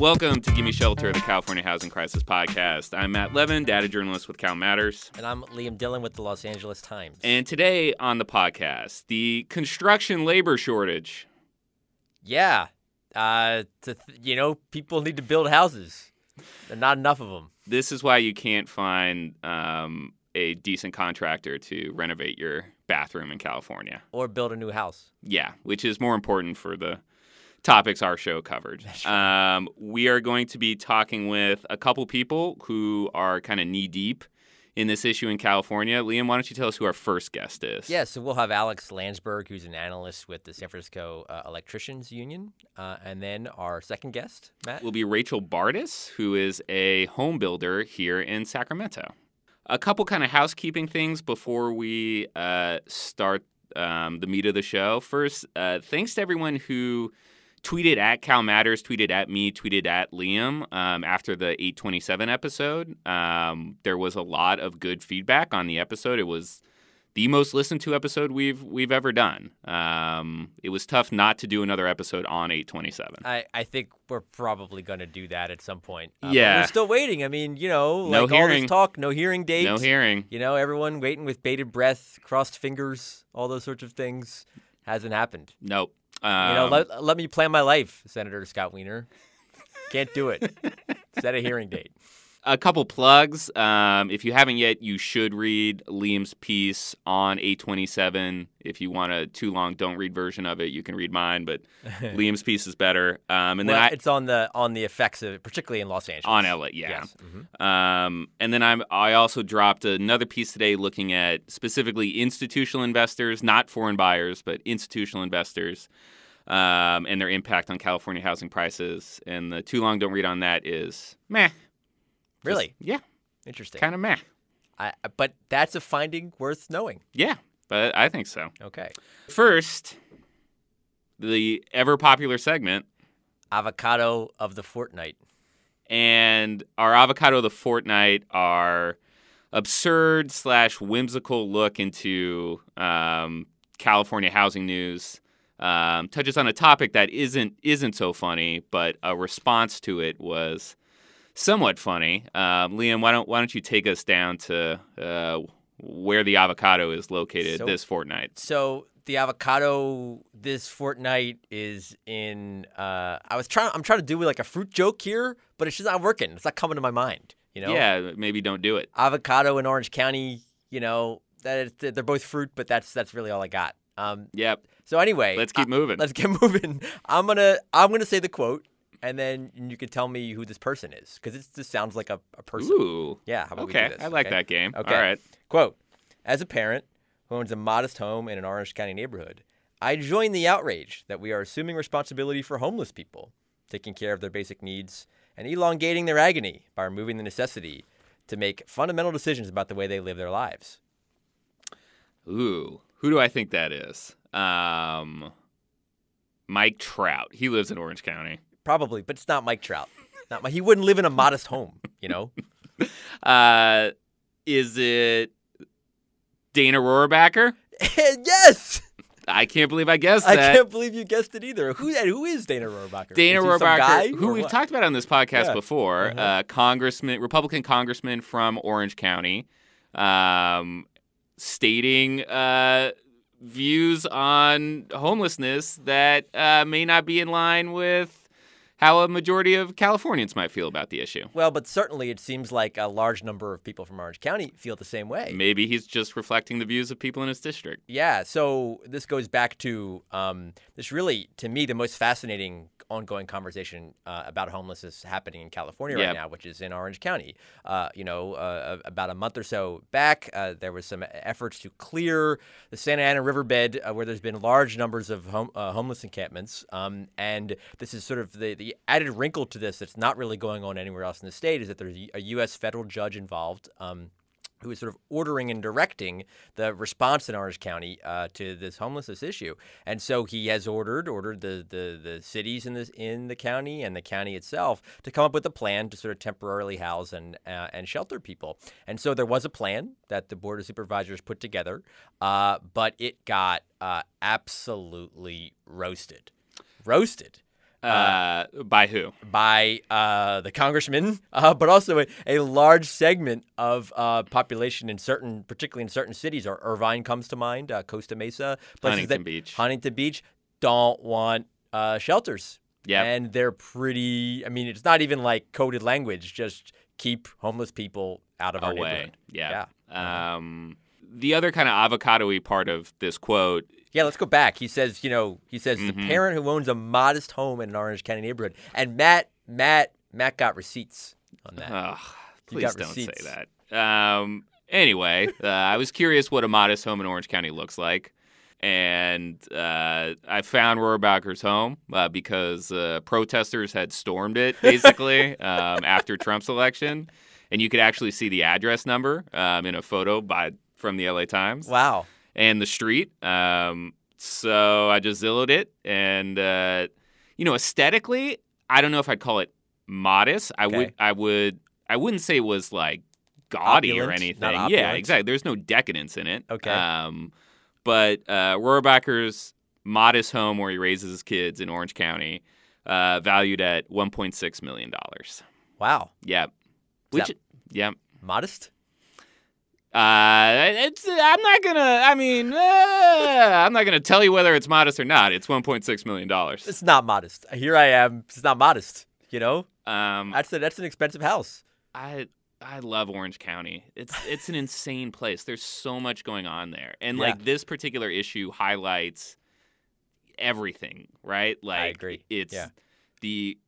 Welcome to Gimme Shelter, the California Housing Crisis Podcast. I'm Matt Levin, data journalist with Cal Matters. And I'm Liam Dillon with the Los Angeles Times. And today on the podcast, the construction labor shortage. Yeah. Uh, to th- you know, people need to build houses. Are not enough of them. This is why you can't find um, a decent contractor to renovate your bathroom in California. Or build a new house. Yeah, which is more important for the topics our show covered. Um, we are going to be talking with a couple people who are kind of knee deep in this issue in California. Liam, why don't you tell us who our first guest is? Yeah, so we'll have Alex Landsberg, who's an analyst with the San Francisco uh, Electricians Union. Uh, and then our second guest, Matt. Will be Rachel Bardis, who is a home builder here in Sacramento. A couple kind of housekeeping things before we uh, start um, the meat of the show. First, uh, thanks to everyone who tweeted at Cal Matters, tweeted at me, tweeted at Liam um, after the 827 episode. Um, there was a lot of good feedback on the episode. It was the most listened to episode we've we've ever done. Um, it was tough not to do another episode on 827. I, I think we're probably going to do that at some point. Uh, yeah. We're still waiting. I mean, you know, no like all hearing. this talk, no hearing date. No hearing. You know, everyone waiting with bated breath, crossed fingers, all those sorts of things. Hasn't happened. Nope. Um, you know, let, let me plan my life, Senator Scott Wiener. Can't do it. Set a hearing date. A couple plugs. Um, if you haven't yet, you should read Liam's piece on 827. If you want a too long, don't read version of it, you can read mine. But Liam's piece is better. Um, and well, then I, it's on the on the effects of it, particularly in Los Angeles. On LA, yeah. Yes. Mm-hmm. Um, and then I'm I also dropped another piece today looking at specifically institutional investors, not foreign buyers, but institutional investors um, and their impact on California housing prices. And the too long don't read on that is meh. Really? Yeah. Interesting. Kind of meh. I, but that's a finding worth knowing. Yeah, but I think so. Okay. First, the ever popular segment Avocado of the Fortnight. And our Avocado of the Fortnight are absurd slash whimsical look into um, California housing news um, touches on a topic that isn't isn't so funny, but a response to it was somewhat funny. Um, Liam, why don't why don't you take us down to uh, where the avocado is located So- this fortnight? So the avocado this fortnight is in. Uh, I was trying. I'm trying to do like a fruit joke here, but it's just not working. It's not coming to my mind. You know. Yeah, maybe don't do it. Avocado in Orange County. You know that they're both fruit, but that's that's really all I got. Um, Yep. so anyway, Let's keep I- moving. Let's get moving. I'm gonna I'm gonna say the quote, and then you can tell me who this person is, because it just sounds like a, a person. Ooh. Yeah. How about Okay, we do this? I like okay? that game. Okay. All right. Quote As a parent who owns a modest home in an Orange County neighborhood, I join the outrage that we are assuming responsibility for homeless people, taking care of their basic needs, and elongating their agony by removing the necessity to make fundamental decisions about the way they live their lives. Ooh, who do I think that is? Um, Mike Trout. He lives in Orange County. Probably, but it's not Mike Trout. Not my, he wouldn't live in a modest home, you know? Uh, is it Dana Rohrabacher? yes! I can't believe I guessed I that. can't believe you guessed it either. Who who is Dana Rohrabacher? Dana is he some guy Rohrabacher, who we've what? talked about on this podcast Yeah. before, Uh-huh. uh, congressman, Republican congressman from Orange County, um, stating uh, views on homelessness that uh, may not be in line with how a majority of Californians might feel about the issue. Well, but certainly it seems like a large number of people from Orange County feel the same way. Maybe he's just reflecting the views of people in his district. Yeah, so this goes back to um, this really, to me, the most fascinating ongoing conversation uh, about homelessness happening in California Yep. right now, which is in Orange County. Uh, you know, uh, about a month or so back, uh, there was some efforts to clear the Santa Ana riverbed uh, where there's been large numbers of home, uh, homeless encampments. Um, and this is sort of the, the added wrinkle to this that's not really going on anywhere else in the state is that there's a U.S. federal judge involved. Um, who is sort of ordering and directing the response in Orange County uh, to this homelessness issue. And so he has ordered ordered the, the the cities in this in the county and the county itself to come up with a plan to sort of temporarily house and uh, and shelter people. And so there was a plan that the board of supervisors put together, uh, but it got uh, absolutely roasted, roasted. Uh, by who? by uh, the congressman, uh, but also a, a large segment of uh, population in certain, particularly in certain cities. Or Irvine comes to mind, uh, Costa Mesa, places Huntington that, Beach. Huntington Beach don't want uh, shelters. Yep. and they're pretty. I mean, it's not even like coded language. Just keep homeless people out of our away. neighborhood. Yeah. Um, the other kind of avocado-y part of this quote. Yeah, let's go back. He says, you know, he says the Mhm. parent who owns a modest home in an Orange County neighborhood, and Matt, Matt, Matt got receipts on that. Please don't receipts. say that. Um, anyway, uh, I was curious what a modest home in Orange County looks like. And uh, I found Rohrabacher's home uh, because uh, protesters had stormed it, basically, um, after Trump's election. And you could actually see the address number um, in a photo by from the LA Times Wow. And the street. Um, so I just Zillowed it, and uh, you know, aesthetically, I don't know if I'd call it modest. I Okay. would, I would, I wouldn't say it was like gaudy or anything. Yeah, exactly. There's no decadence in it. Okay. Um, but uh, Rohrabacher's modest home where he raises his kids in Orange County, uh, valued at 1.6 million dollars. Wow. Yeah. Is Which, yeah. Modest? Uh, it's. I'm not gonna. I mean, uh, I'm not gonna tell you whether it's modest or not. It's 1.6 million dollars. It's not modest. Here I am. It's not modest. You know, Um, that's a, that's an expensive house. I I love Orange County. It's it's an insane place. There's so much going on there, and Yeah. like this particular issue highlights everything. Right? Like I agree. It's Yeah. the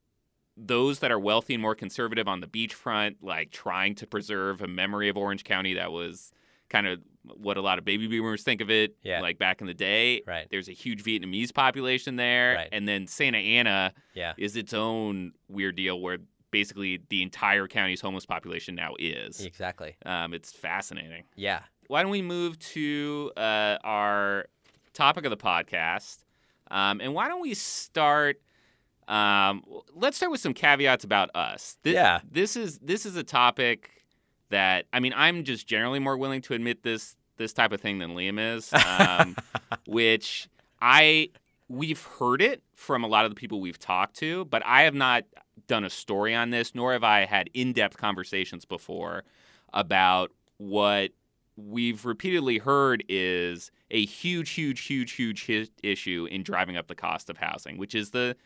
those that are wealthy and more conservative on the beachfront, like trying to preserve a memory of Orange County that was kind of what a lot of baby boomers think of it, Yeah. like back in the day. Right. There's a huge Vietnamese population there, Right. and then Santa Ana Yeah. is its own weird deal where basically the entire county's homeless population now is. Exactly. Um, it's fascinating. Yeah. Why don't we move to uh, our topic of the podcast? Um, and why don't we start? Um, let's start with some caveats about us. Yeah. This is this is a topic that I mean I'm just generally more willing to admit this this type of thing than Liam is, um, which I we've heard it from a lot of the people we've talked to, but I have not done a story on this, nor have I had in-depth conversations before about what we've repeatedly heard is a huge, huge, huge, huge issue in driving up the cost of housing, which is the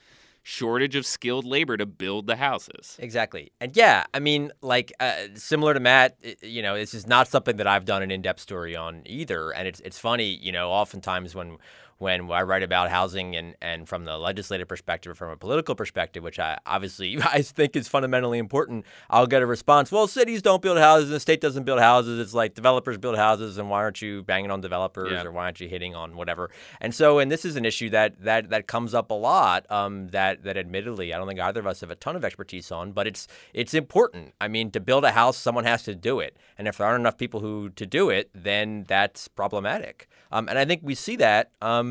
shortage of skilled labor to build the houses. Exactly. And yeah, I mean, like uh, similar to Matt, you know, this is not something that I've done an in-depth story on either. And it's it's funny, you know, oftentimes when when I write about housing and and from the legislative perspective, from a political perspective, which I obviously I think is fundamentally important, I'll get a response. Well, cities don't build houses, and the state doesn't build houses. It's like developers build houses, and why aren't you banging on developers, Yeah. or why aren't you hitting on whatever? And so, and this is an issue that that that comes up a lot. Um, that that admittedly, I don't think either of us have a ton of expertise on, but it's it's important. I mean, to build a house, someone has to do it, and if there aren't enough people who to do it, then that's problematic. Um, and I think we see that. Um,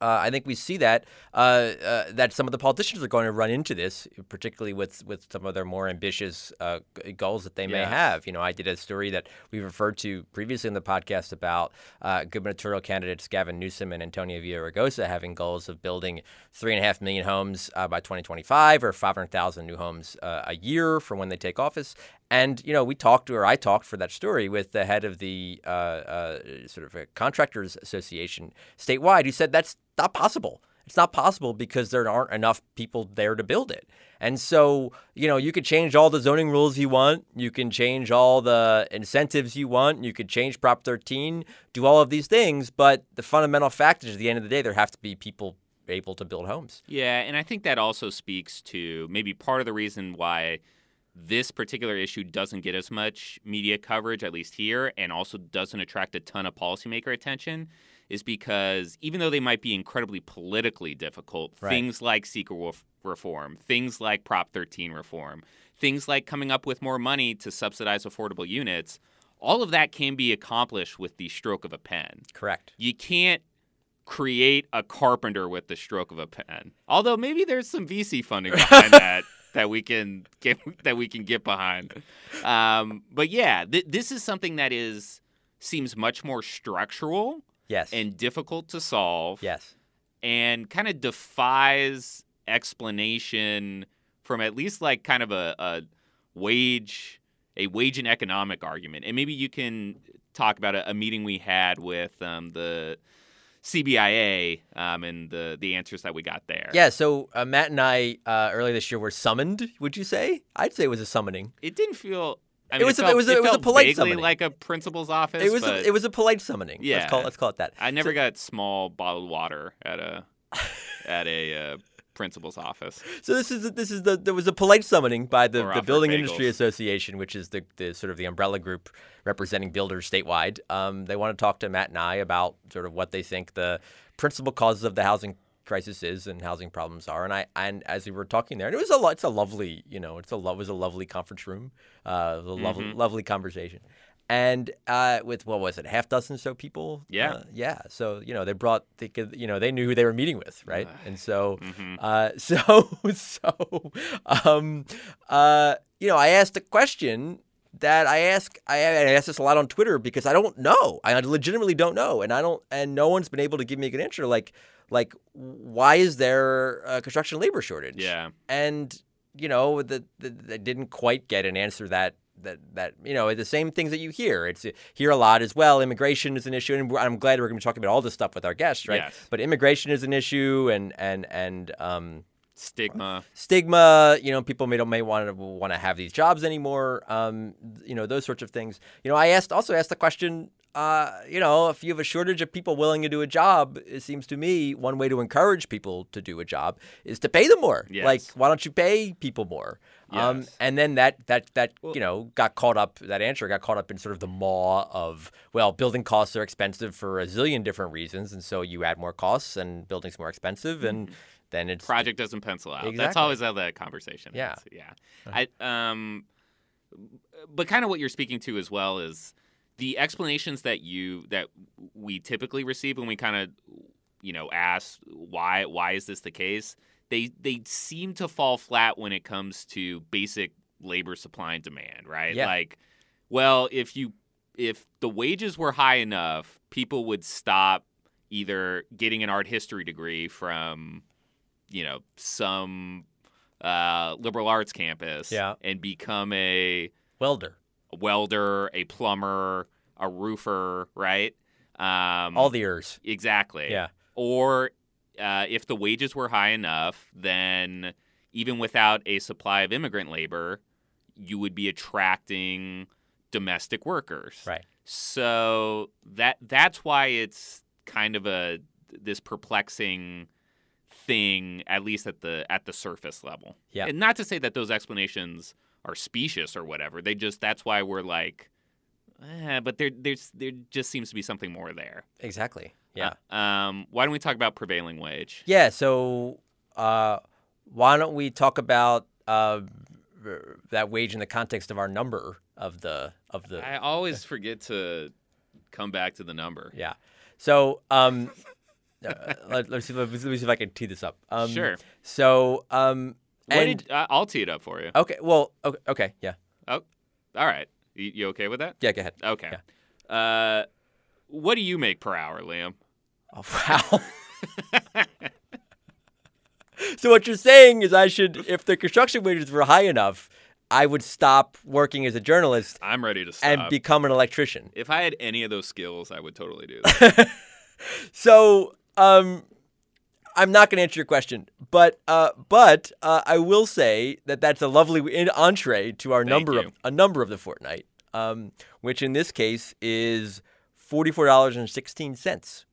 uh, I think we see that uh, uh, that some of the politicians are going to run into this, particularly with, with some of their more ambitious uh, goals that they may Yes. have. You know, I did a story that we referred to previously in the podcast about uh, gubernatorial candidates Gavin Newsom and Antonio Villaraigosa having goals of building three and a half million homes uh, by 2025 or 500,000 new homes uh, a year from when they take office. And you know, we talked, or I talked for that story with the head of the uh, uh, sort of a contractors association statewide, who said that's not possible. It's not possible because there aren't enough people there to build it. And so, you know, you could change all the zoning rules you want. You can change all the incentives you want. You could change Prop 13, do all of these things. But the fundamental fact is, at the end of the day, there have to be people able to build homes. Yeah, and I think that also speaks to maybe part of the reason why this particular issue doesn't get as much media coverage, at least here, and also doesn't attract a ton of policymaker attention, is because even though they might be incredibly politically difficult, Right. things like CEQA ref- reform, things like Prop 13 reform, things like coming up with more money to subsidize affordable units, all of that can be accomplished with the stroke of a pen Correct. you can't create a carpenter with the stroke of a pen. Although maybe there's some VC funding behind that that we can get that we can get behind. Um, but yeah, th- this is something that is seems much more structural Yes. and difficult to solve yes. and kind of defies explanation from at least like kind of a, a wage a wage and economic argument, and maybe you can talk about a, a meeting we had with um, the CBIA um, and the the answers that we got there. Yeah, so uh, Matt and I uh, earlier this year were summoned. Would you say? I'd say it was a summoning. It didn't feel. I It was a- felt, it was a- it was a polite summoning. like a principal's office. It was a, it was a polite summoning. Yeah. let's call let's call it that. I never got small bottled water at a at a uh, principal's office. So this is this is the there was a polite summoning by the, the Building Industry. Association, which is the, the sort of the umbrella group representing builders statewide. Um, they want to talk to Matt and I about sort of what they think the principal causes of the housing crisis is and housing problems are. And I and as we were talking there, and it was a lo- it's a lovely you know it's a lo- it was a lovely conference room, uh, a lovely Mm-hmm. lovely conversation. And uh, with what was it, half dozen or so people? Yeah. Uh, yeah. So you know they brought they could you know they knew who they were meeting with, right? And so Mm-hmm. uh, so so um, uh, you know I asked a question that I ask I, I ask this a lot on Twitter because I don't know I legitimately don't know and I don't and no one's been able to give me a good answer like like why is there a construction labor shortage? Yeah. and you know the, the, they didn't quite get an answer that that that you know the same things that you hear. It's hear a lot as well. Immigration is an issue, and I'm glad we're going to be talking about all this stuff with our guests, right? Yes. But immigration is an issue, and and and um, Stigma. stigma. You know, people may don't may want to want to have these jobs anymore. Um, you know, those sorts of things. You know, I asked also asked the question. Uh, you know, if you have a shortage of people willing to do a job, it seems to me one way to encourage people to do a job is to pay them more. Yes. Like, why don't you pay people more? Um, and then that that that you know got caught up. That answer got caught up in sort of the maw of well, building costs are expensive for a zillion different reasons, and so you add more costs, and building's more expensive, and then it's Project doesn't pencil out. That's always how that conversation Yeah. is. Yeah. I um but kind of what you're speaking to as well is the explanations that you that we typically receive when we kind of you know ask why why is this the case they they seem to fall flat when it comes to basic labor supply and demand right Yeah. like well if you if the wages were high enough people would stop either getting an art history degree from you know some uh, liberal arts campus Yeah. and become a welder. a welder, a plumber, a roofer, right? Um, All the ers. exactly. Yeah. Or uh, if the wages were high enough, then even without a supply of immigrant labor, you would be attracting domestic workers. Right. So that that's why it's kind of a this perplexing thing, at least at the at the surface level. Yeah. And not to say that those explanations are specious or whatever. They just that's why we're like, eh, but there there's there just seems to be something more there. Exactly. Yeah. Uh, um. Why don't we talk about prevailing wage? yeah. So uh, why don't we talk about uh, that wage in the context of our number of the of the I always forget to come back to the number. yeah. So um, uh, let, us see, let me see if I can tee this up. Um, Sure. So um, and did, I I'll tee it up for you. okay. Well. Okay. Okay. Yeah. Oh, all right. You, you okay with that? Yeah. Go ahead. Okay. Uh, what do you make per hour, Liam? Oh, wow. so what you're saying is I should, if the construction wages were high enough, I would stop working as a journalist I'm ready to stop. and become an electrician. if I had any of those skills, I would totally do that. So, um, I'm not going to answer your question, but uh, but uh, I will say that that's a lovely entree to our number you. of a number of the fortnight, um, which in this case is forty four dollars and sixteen cents.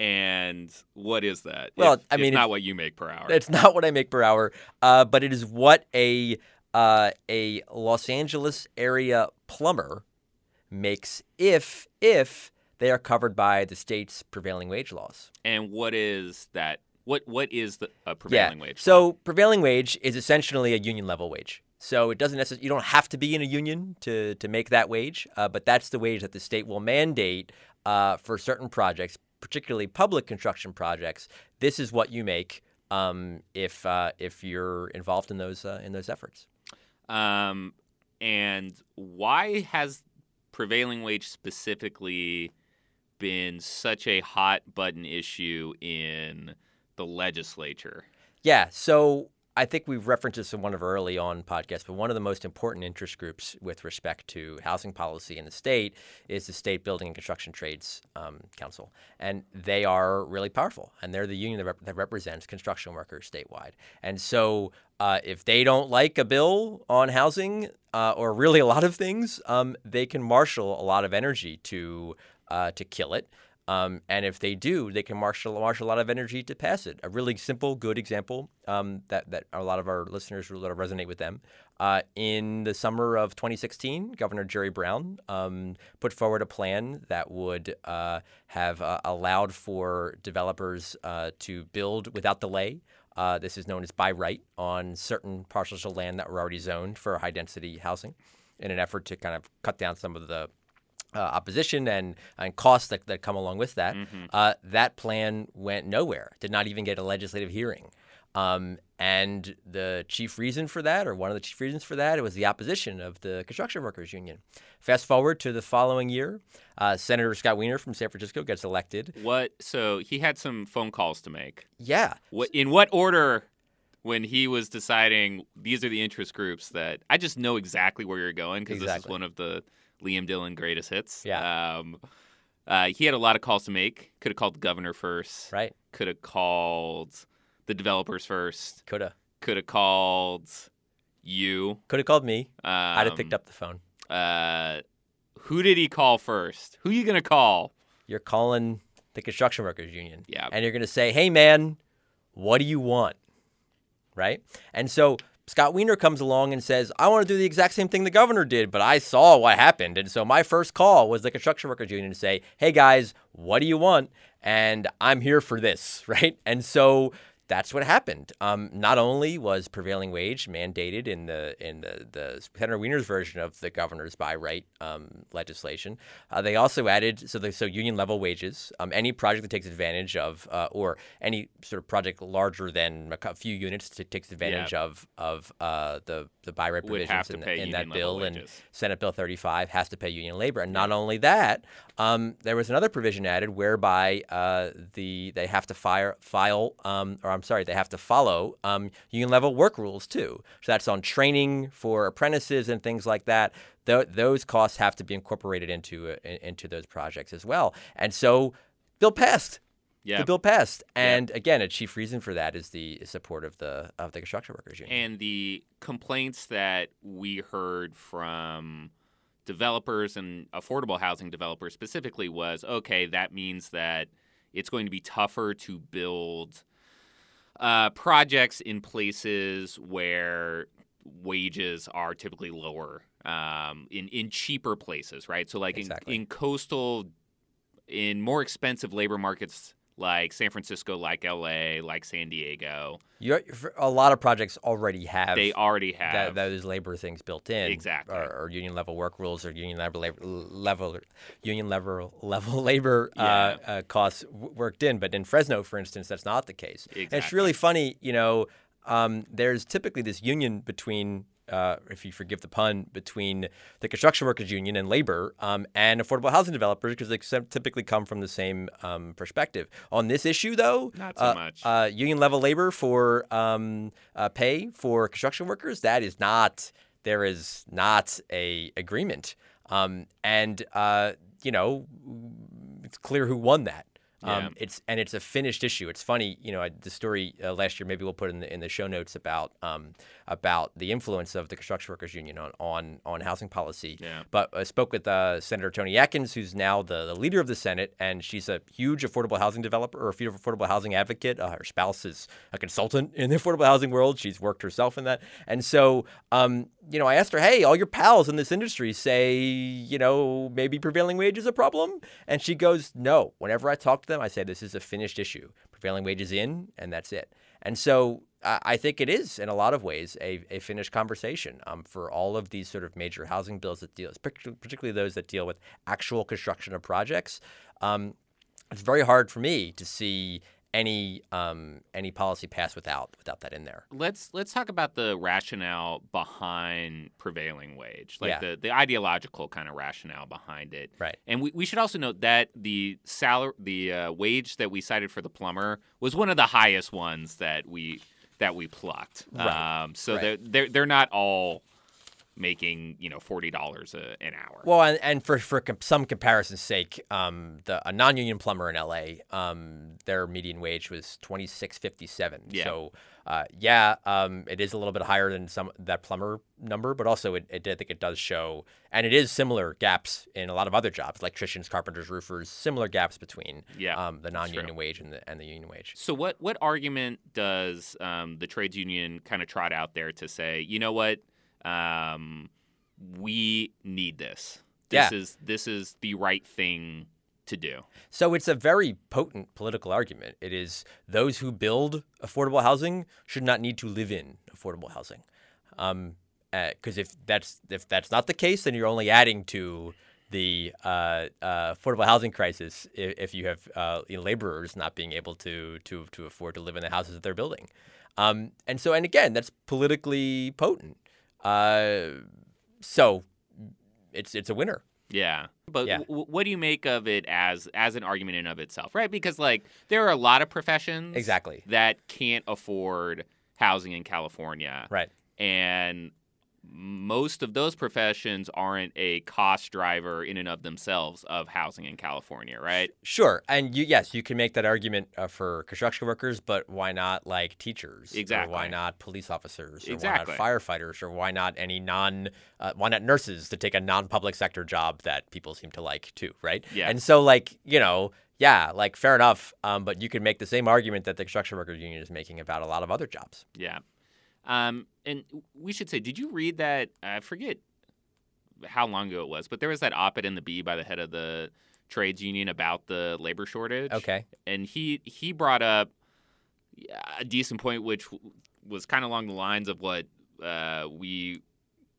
And what is that? Well, If I it's mean, not it's- what you make per hour. It's not what I make per hour, uh, but it is what a uh, a Los Angeles area plumber makes if if they are covered by the state's prevailing wage laws. And what is that? What what is the a prevailing wage? So prevailing wage is essentially a union level wage. So it doesn't necessarily you don't have to be in a union to to make that wage, uh, but that's the wage that the state will mandate uh, for certain projects, particularly public construction projects. This is what you make um, if uh, if you're involved in those uh, in those efforts. Um, and why has prevailing wage specifically been such a hot button issue in the legislature? Yeah. So I think we've referenced this in one of our early on podcasts, but one of the most important interest groups with respect to housing policy in the state is the State Building and Construction Trades um, Council. And they are really powerful, and they're the union that, rep- that represents construction workers statewide. And so uh, if they don't like a bill on housing uh, or really a lot of things, um, they can marshal a lot of energy to, uh, to kill it. Um, and if they do, they can marshal, marshal a lot of energy to pass it. A really simple, good example um, that, that a lot of our listeners will resonate with them. Uh, in the summer of 2016, Governor Jerry Brown um, put forward a plan that would uh, have uh, allowed for developers uh, to build without delay. Uh, this is known as by right on certain parcels of land that were already zoned for high density housing in an effort to kind of cut down some of the uh, opposition and, and costs that, that come along with that. Mm-hmm. Uh, that plan went nowhere, did not even get a legislative hearing. Um, and the chief reason for that, or one of the chief reasons for that, it was the opposition of the construction workers union. Fast forward to the following year, uh, Senator Scott Wiener from San Francisco gets elected. What? So he had some phone calls to make. Yeah. What? In what order? When he was deciding these are the interest groups that I just know exactly where you're going because exactly. this is one of the Liam Dillon greatest hits. Yeah. Um, uh, he had a lot of calls to make. Could have called the governor first. Right. Could have called the developers first. Could have. Could have called you. Could have called me. Um, I'd have picked up the phone. Uh, who did he call first? Who you gonna call? You're calling the construction workers union. Yeah. And you're gonna say, "Hey, man, what do you want?" Right. And so Scott Wiener comes along and says, I want to do the exact same thing the governor did, but I saw what happened. And so my first call was the construction workers union to say, hey guys, what do you want? And I'm here for this, right? And so that's what happened. Um, not only was prevailing wage mandated in the in the, the Senator Wiener's version of the governor's by right um, legislation, uh, they also added so the, so union level wages. Um, any project that takes advantage of uh, or any sort of project larger than a few units t- takes advantage yeah. of of uh, the the by right provisions in, in that bill and Senate Bill 35 has to pay union labor. And not only that, um, there was another provision added whereby uh, the they have to fire file um, or I'm sorry, they have to follow um, union level work rules too. So that's on training for apprentices and things like that. Th- those costs have to be incorporated into uh, into those projects as well. And so, bill passed. Yeah. The bill passed, and yeah. again, a chief reason for that is the support of the of the construction workers union. And the complaints that we heard from developers and affordable housing developers specifically was okay. That means that it's going to be tougher to build uh, projects in places where wages are typically lower um, in in cheaper places, right? So like exactly. in, in coastal, in more expensive labor markets like San Francisco, like LA, like San Diego. You're, a lot of projects already have. They already have that, those labor things built in. Exactly. Or, or union level work rules or union level labor, level union level level labor uh, yeah. uh, uh, costs worked in. But in Fresno, for instance, that's not the case. Exactly. And it's really funny. You know, um, there's typically this union between uh, if you forgive the pun, between the construction workers union and labor um, and affordable housing developers because they typically come from the same um, perspective. On this issue, though, not so uh, much. Uh, union level labor for um, uh, pay for construction workers that is not there is not a agreement, um, and uh, you know it's clear who won that. Um, yeah. It's and it's a finished issue. It's funny, you know, I, the story uh, last year. Maybe we'll put in the in the show notes about um, about the influence of the construction workers union on on, on housing policy. Yeah. But I spoke with uh, Senator Toni Atkins, who's now the, the leader of the Senate, and she's a huge affordable housing developer or affordable housing advocate. Uh, her spouse is a consultant in the affordable housing world. She's worked herself in that, and so um, you know, I asked her, "Hey, all your pals in this industry say, you know, maybe prevailing wage is a problem," and she goes, "No. Whenever I talk to them, I say this is a finished issue. Prevailing wage is in, and that's it." And so I think it is, in a lot of ways, a, a finished conversation um, for all of these sort of major housing bills that deal, particularly those that deal with actual construction of projects. Um, it's very hard for me to see any um, any policy pass without without that in there. Let's let's talk about the rationale behind prevailing wage, like Yeah. the, the ideological kind of rationale behind it. Right. And we, we should also note that the salary, the uh, wage that we cited for the plumber was one of the highest ones that we that we plucked. Right, Um, so right. they're, they're they're not all making you know forty dollars an hour. Well, and, and for for com- some comparison's sake, um, the a non-union plumber in LA, um, their median wage was twenty six fifty seven. Yeah. So, uh, yeah, um, it is a little bit higher than some that plumber number, but also it, it I think it does show, and it is similar gaps in a lot of other jobs, electricians, carpenters, roofers, similar gaps between Yeah, um, the non-union wage and the and the union wage. So what what argument does um, the trades union kind of trot out there to say, you know what, um, we need this. This Yeah. is this is the right thing to do. So it's a very potent political argument. It is those who build affordable housing should not need to live in affordable housing, because if that's if that's not the case, then you're only adding to the uh, uh, affordable housing crisis if, if you have uh, you know, laborers not being able to to to afford to live in the houses that they're building. Um, and so, and again, that's politically potent. Uh, so it's it's a winner. Yeah. But Yeah. w- what do you make of it as as an argument in of itself, right? Because like there are a lot of professions Exactly. that can't afford housing in California. Right. And most of those professions aren't a cost driver in and of themselves of housing in California, right? Sure, and you, yes, you can make that argument uh, for construction workers, but why not like teachers? Exactly. Or why not police officers? Or Exactly. why not firefighters? Or why not any non? Uh, why not nurses to take a non-public sector job that people seem to like too, right? Yeah. And so, like you know, yeah, like fair enough. Um, but you could make the same argument that the construction workers union is making about a lot of other jobs. Yeah. Um, and we should say, did you read that? I forget how long ago it was, but there was that op-ed in the Bee by the head of the trades union about the labor shortage. Okay. and he he brought up a decent point, which was kind of along the lines of what uh, we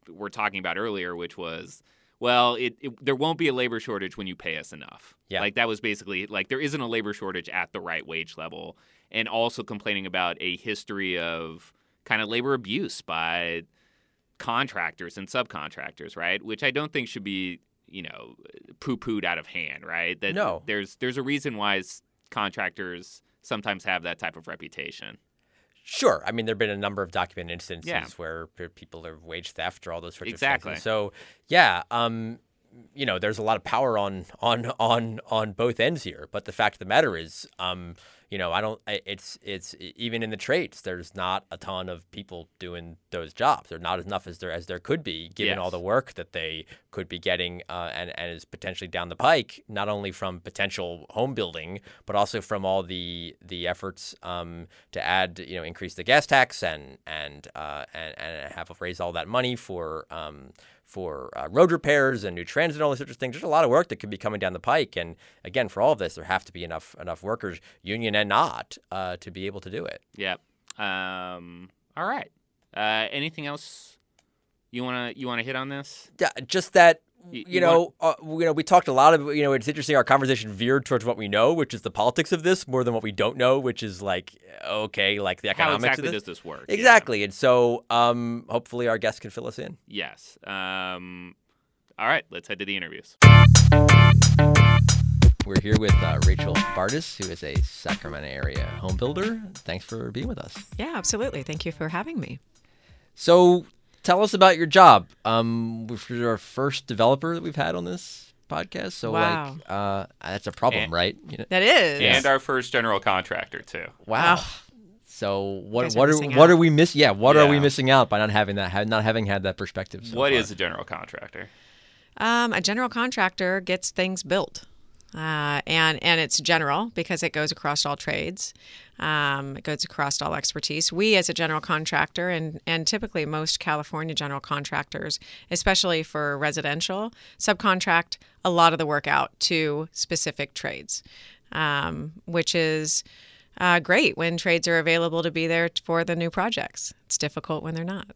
were talking about earlier, which was, well, it, it there won't be a labor shortage when you pay us enough. Yeah. like that was basically like there isn't a labor shortage at the right wage level, and also complaining about a history of kind of labor abuse by contractors and subcontractors, right? Which I don't think should be you know poo-pooed out of hand, right? That No. there's there's a reason why contractors sometimes have that type of reputation. Sure. I mean, there have been a number of documented instances Yeah. where people are wage theft or all those sorts Exactly. of things. So, yeah, um, you know, there's a lot of power on on on on both ends here. But the fact of the matter is, um, you know, I don't. It's it's even in the trades, there's not a ton of people doing those jobs. There's not enough as there as there could be, given all the work that they could be getting, uh, and and is potentially down the pike, not only from potential home building, but also from all the the efforts um, to add, you know, increase the gas tax and and uh, and and have raise all that money for. Um, for uh, road repairs and new transit and all these sorts of things. There's a lot of work that could be coming down the pike, and again, for all of this, there have to be enough enough workers, union and not, uh, to be able to do it. Yep. Um, all right. Uh, anything else you wanna you wanna hit on this? Yeah, just that you, you know, uh, you know, we talked a lot of, you know, it's interesting. Our conversation veered towards what we know, which is the politics of this, more than what we don't know, which is like, okay, like the economics. How exactly of this. does this work? Yeah. Exactly, and so um, hopefully our guest can fill us in. Yes. Um, all right. Let's head to the interviews. We're here with uh, Rachel Bardis, who is a Sacramento area home builder. Thanks for being with us. Yeah, absolutely. Thank you for having me. So, tell us about your job. Um, we're our first developer that we've had on this podcast. So, Wow. like, uh, that's a problem, And- right? You know, That is. And our first general contractor too. wow. So, what are what are missing what out. are we miss? Yeah, what are we missing out by not having that? ha- Not having had that perspective. So What far? is a general contractor? Um, a general contractor gets things built. Uh, and and it's general because it goes across all trades, um, it goes across all expertise. We, as a general contractor, and and typically most California general contractors, especially for residential, subcontract a lot of the work out to specific trades, um, which is uh, great when trades are available to be there for the new projects. It's difficult when they're not.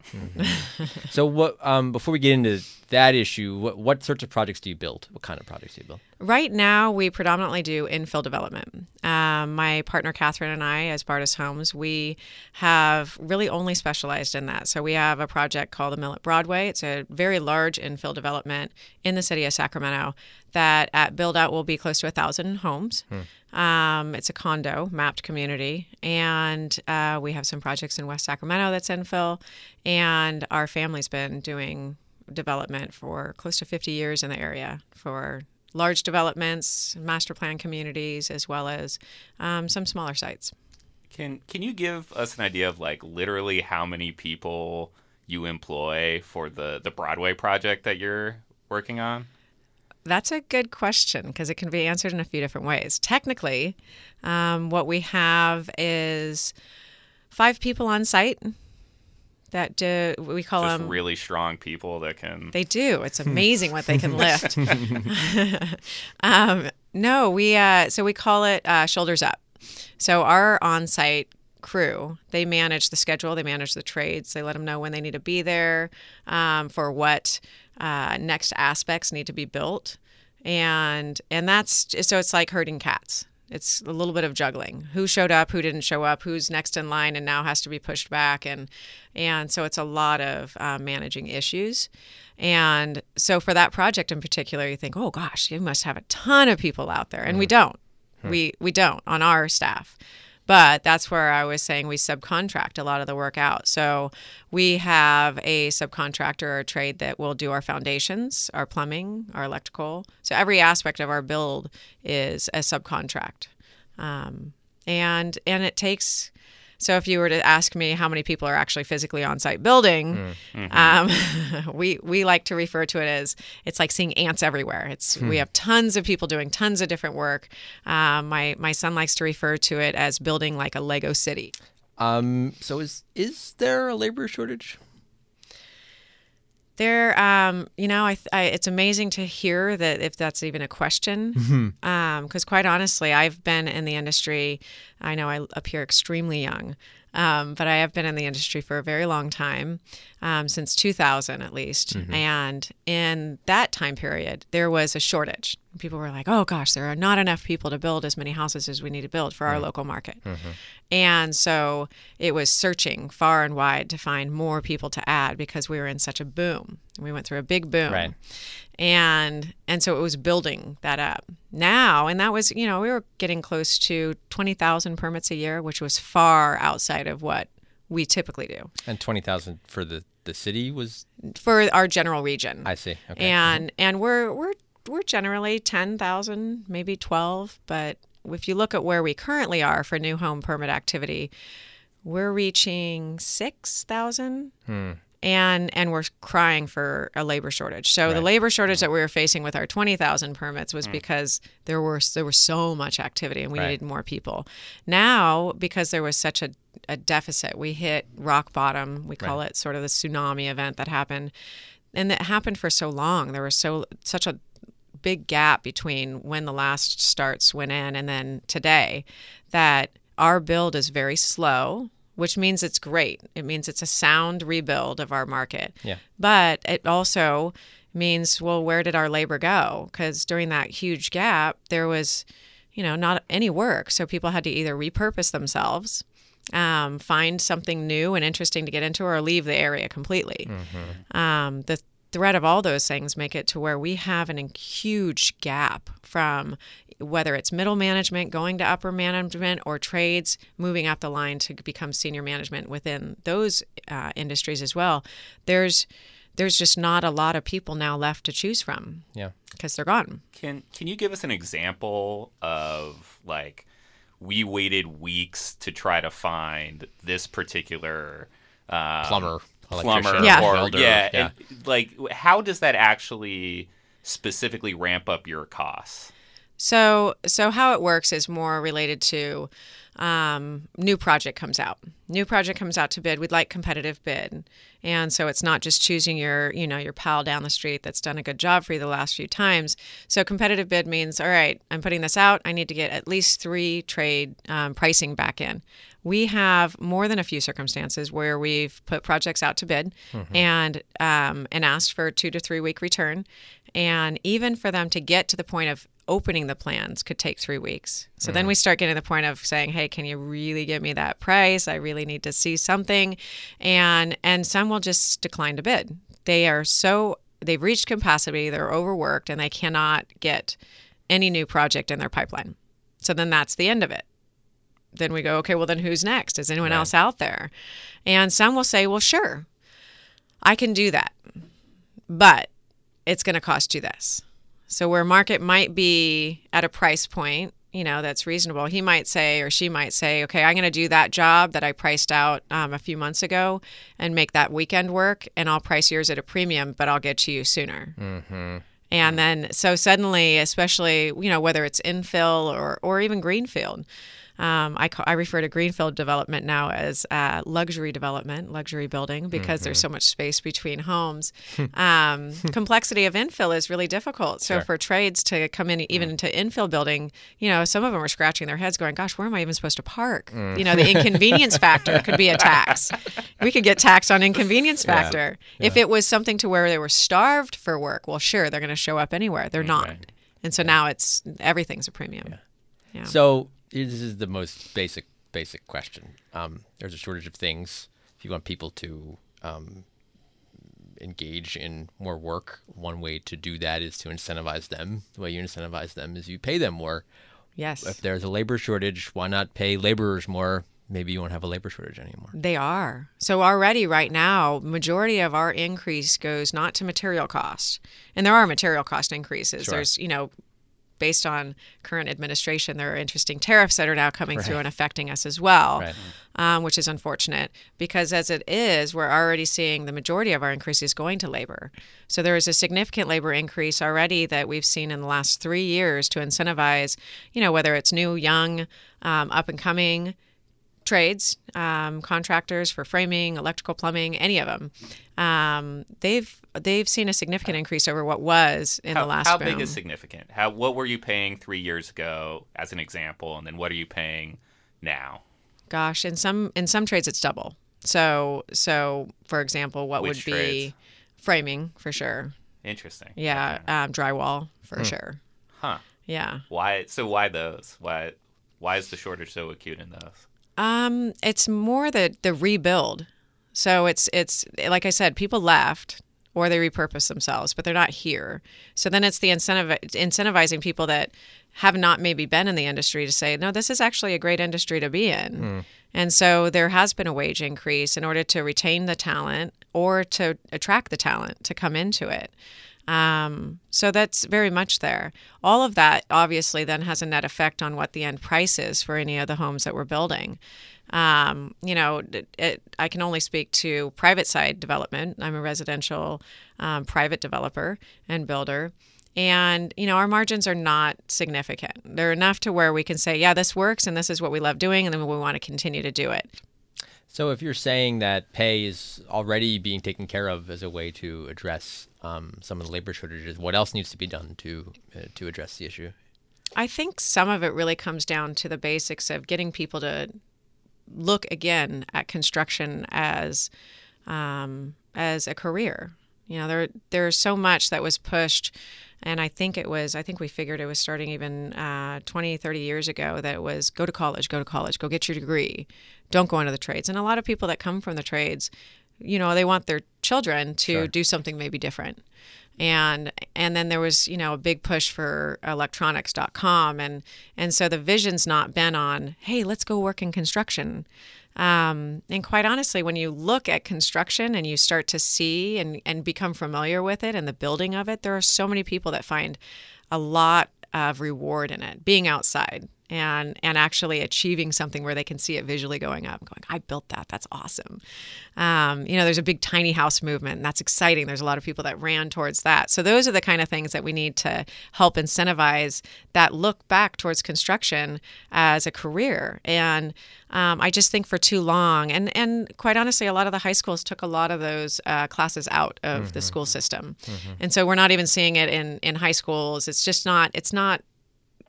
So, what? Um, before we get into that issue, what what sorts of projects do you build? What kind of projects do you build? Right now, we predominantly do infill development. Um, my partner Catherine and I, as Bardis Homes, we have really only specialized in that. So we have a project called the Mill at Broadway. It's a very large infill development in the city of Sacramento that at build out will be close to a thousand homes. Um, it's a condo mapped community, and uh, we have some projects in West Sacramento that's infill, and our family's been doing development for close to 50 years in the area for large developments, master plan communities, as well as um, some smaller sites. Can Can you give us an idea of like literally how many people you employ for the the Broadway project that you're working on? That's a good question because it can be answered in a few different ways. Technically, um, what we have is five people on site that do we call Just them really strong people that can. They do. It's amazing what they can lift. um, no, we uh, so we call it uh, shoulders up. So our on-site crew they manage the schedule, they manage the trades, they let them know when they need to be there um, for what uh, next aspects need to be built, and and that's so it's like herding cats. It's a little bit of juggling. Who showed up, who didn't show up, who's next in line and now has to be pushed back, and and so it's a lot of uh, managing issues. And so for that project in particular, you think, oh gosh, you must have a ton of people out there, and we don't. We we don't on our staff. But that's where I was saying we subcontract a lot of the work out. So we have a subcontractor or a trade that will do our foundations, our plumbing, our electrical. So every aspect of our build is a subcontract. Um, and and it takes so if you were to ask me how many people are actually physically on site building, um, we we like to refer to it as it's like seeing ants everywhere. It's we have tons of people doing tons of different work. Um, my my son likes to refer to it as building like a Lego city. Um, so is is there a labor shortage? There, um, you know, I, I, it's amazing to hear that if that's even a question. Because quite honestly, I've been in the industry. I know I appear extremely young, um, but I have been in the industry for a very long time, um, since 2000 at least. And in that time period, there was a shortage. People were like, "Oh gosh, there are not enough people to build as many houses as we need to build for our local market." And so it was searching far and wide to find more people to add because we were in such a boom. We went through a big boom. Right. And and so it was building that up. Now, and that was, you know, we were getting close to 20,000 permits a year, which was far outside of what we typically do And twenty thousand for the the city was. for our general region. I see. Okay. and and we're we're we're generally 10,000, maybe 12, but if you look at where we currently are for new home permit activity, we're reaching 6,000. Hmm. And and we're crying for a labor shortage. So the labor shortage mm. that we were facing with our 20,000 permits was mm. because there were there was so much activity and we Right. needed more people. Now because there was such a a deficit, we hit rock bottom. We call it sort of the tsunami event that happened and that happened for so long. There was so such a big gap between when the last starts went in and then today that our build is very slow, which means it's great. It means it's a sound rebuild of our market. Yeah. But it also means, well, where did our labor go? Because during that huge gap, there was, you know, not any work. So people had to either repurpose themselves, um, find something new and interesting to get into, or leave the area completely. Um, the threat of all those things make it to where we have an, a huge gap from whether it's middle management going to upper management or trades moving up the line to become senior management within those uh, industries as well. There's there's just not a lot of people now left to choose from yeah. because they're gone. Can Can you give us an example of like we waited weeks to try to find this particular um, Plumber, plumber, Yeah. or welder, yeah, yeah. and, like how does that actually specifically ramp up your costs? So, so how it works is more related to um, new project comes out. New project comes out to bid. We'd like competitive bid, and so it's not just choosing your, you know, your pal down the street that's done a good job for you the last few times. So, competitive bid means, all right, I'm putting this out. I need to get at least three trade um, pricing back in. We have more than a few circumstances where we've put projects out to bid and um, and asked for a two to three week return, and even for them to get to the point of opening the plans could take three weeks. So then we start getting to the point of saying, "Hey, can you really give me that price? I really need to see something," and and some will just decline to bid. They are so they've reached capacity, they're overworked, and they cannot get any new project in their pipeline. So then that's the end of it. Then we go, okay, well, then who's next? Is anyone Right. else out there? And some will say, well, sure, I can do that, but it's going to cost you this. So where market might be at a price point, you know, that's reasonable, he might say or she might say, okay, I'm going to do that job that I priced out um, a few months ago and make that weekend work, and I'll price yours at a premium, but I'll get to you sooner. Mm-hmm. And then, so suddenly, especially, you know, whether it's infill or, or even greenfield, um, I, ca- I refer to greenfield development now as uh, luxury development, luxury building, because there's so much space between homes. um, complexity of infill is really difficult. So Sure. for trades to come in, even into infill building, you know, some of them are scratching their heads going, gosh, where am I even supposed to park? You know, the inconvenience factor could be a tax. We could get taxed on inconvenience Yeah. factor. If it was something to where they were starved for work, well, sure, they're going to show up anywhere. They're not. Right. And so now it's everything's a premium. Yeah. So this is the most basic basic question. Um, there's a shortage of things. If you want people to um, engage in more work, one way to do that is to incentivize them. The way you incentivize them is you pay them more. Yes. If there's a labor shortage, why not pay laborers more? Maybe you won't have a labor shortage anymore. They are. So already right now, majority of our increase goes not to material cost. And there are material cost increases. Sure. There's, you know, based on current administration, there are interesting tariffs that are now coming through and affecting us as well, Right. um, which is unfortunate because as it is, we're already seeing the majority of our increases going to labor. So there is a significant labor increase already that we've seen in the last three years to incentivize, you know, whether it's new, young, um, up and coming trades, um, contractors for framing, electrical, plumbing, any of them. Um, they've they've seen a significant increase over what was in how, the last how boom. big is significant? How what were you paying three years ago, as an example, and then what are you paying now? Gosh, in some in some trades it's double. So so for example, what Which would be trades? framing for sure? Interesting. Yeah, Okay. um, drywall for Hmm. sure. Huh. Yeah. Why? So why those? Why? Why is the shortage so acute in those? Um, it's more the the rebuild. So it's it's like I said, people left or they repurpose themselves, but they're not here. So then it's the incentive incentivizing people that have not maybe been in the industry to say, no, this is actually a great industry to be in. And so there has been a wage increase in order to retain the talent or to attract the talent to come into it. Um, so that's very much there. All of that obviously then has a net effect on what the end price is for any of the homes that we're building. Um, you know, it, it, I can only speak to private side development. I'm a residential um, private developer and builder. And, you know, our margins are not significant. They're enough to where we can say, yeah, this works and this is what we love doing and then we want to continue to do it. So if you're saying that pay is already being taken care of as a way to address um, some of the labor shortages, what else needs to be done to uh, to address the issue? I think some of it really comes down to the basics of getting people to look again at construction as um, as a career. You know, there there's so much that was pushed, and I think it was I think we figured it was starting even uh, 20, 30 years ago that it was go to college, go to college, go get your degree, don't go into the trades. And a lot of people that come from the trades, you know, they want their children to Sure. do something maybe different. And and then there was you know a big push for electronics.com and and so the vision's not been on hey let's go work in construction. Um, and quite honestly when you look at construction and you start to see and and become familiar with it and the building of it there are so many people that find a lot of reward in it being outside and and actually achieving something where they can see it visually going up going i built that. That's awesome. Um, you know there's a big tiny house movement and that's exciting. There's a lot of people that ran towards that. So those are the kind of things that we need to help incentivize that look back towards construction as a career. And um, i just think for too long and and quite honestly a lot of the high schools took a lot of those uh, classes out of the school system. And so we're not even seeing it in in high schools. It's just not it's not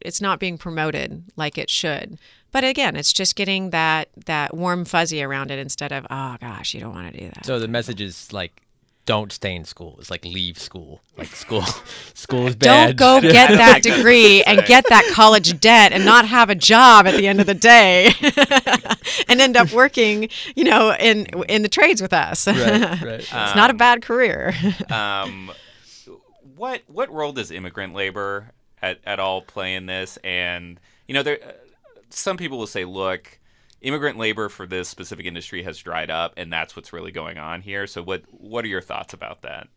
it's not being promoted like it should. But again, it's just getting that that warm fuzzy around it instead of oh gosh, you don't want to do that. So the message is like, don't stay in school. It's like leave school. Like school, school is bad. don't go get that degree and get that college debt and not have a job at the end of the day and end up working, you know, in in the trades with us. right, right. it's not a bad career. um, what what role does immigrant labor at, at all play in this? And you know, there. Some people will say, look, immigrant labor for this specific industry has dried up, and that's what's really going on here. So, what what are your thoughts about that?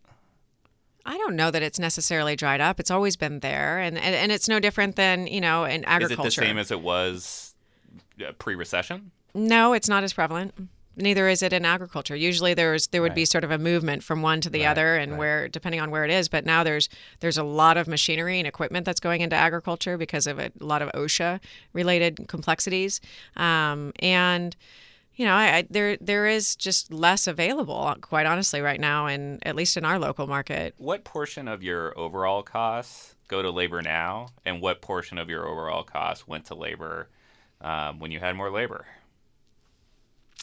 I don't know that it's necessarily dried up. It's always been there, and and, and it's no different than you know in agriculture. Is it the same as it was uh, pre-recession? No, it's not as prevalent. Neither is it in agriculture. Usually, there's there would Right. be sort of a movement from one to the Right, other, and right. where depending on where it is. But now there's there's a lot of machinery and equipment that's going into agriculture because of a lot of OSHA related complexities, um, and you know, I, I, there there is just less available, quite honestly, right now, and at least in our local market. What portion of your overall costs go to labor now, and what portion of your overall costs went to labor um, when you had more labor?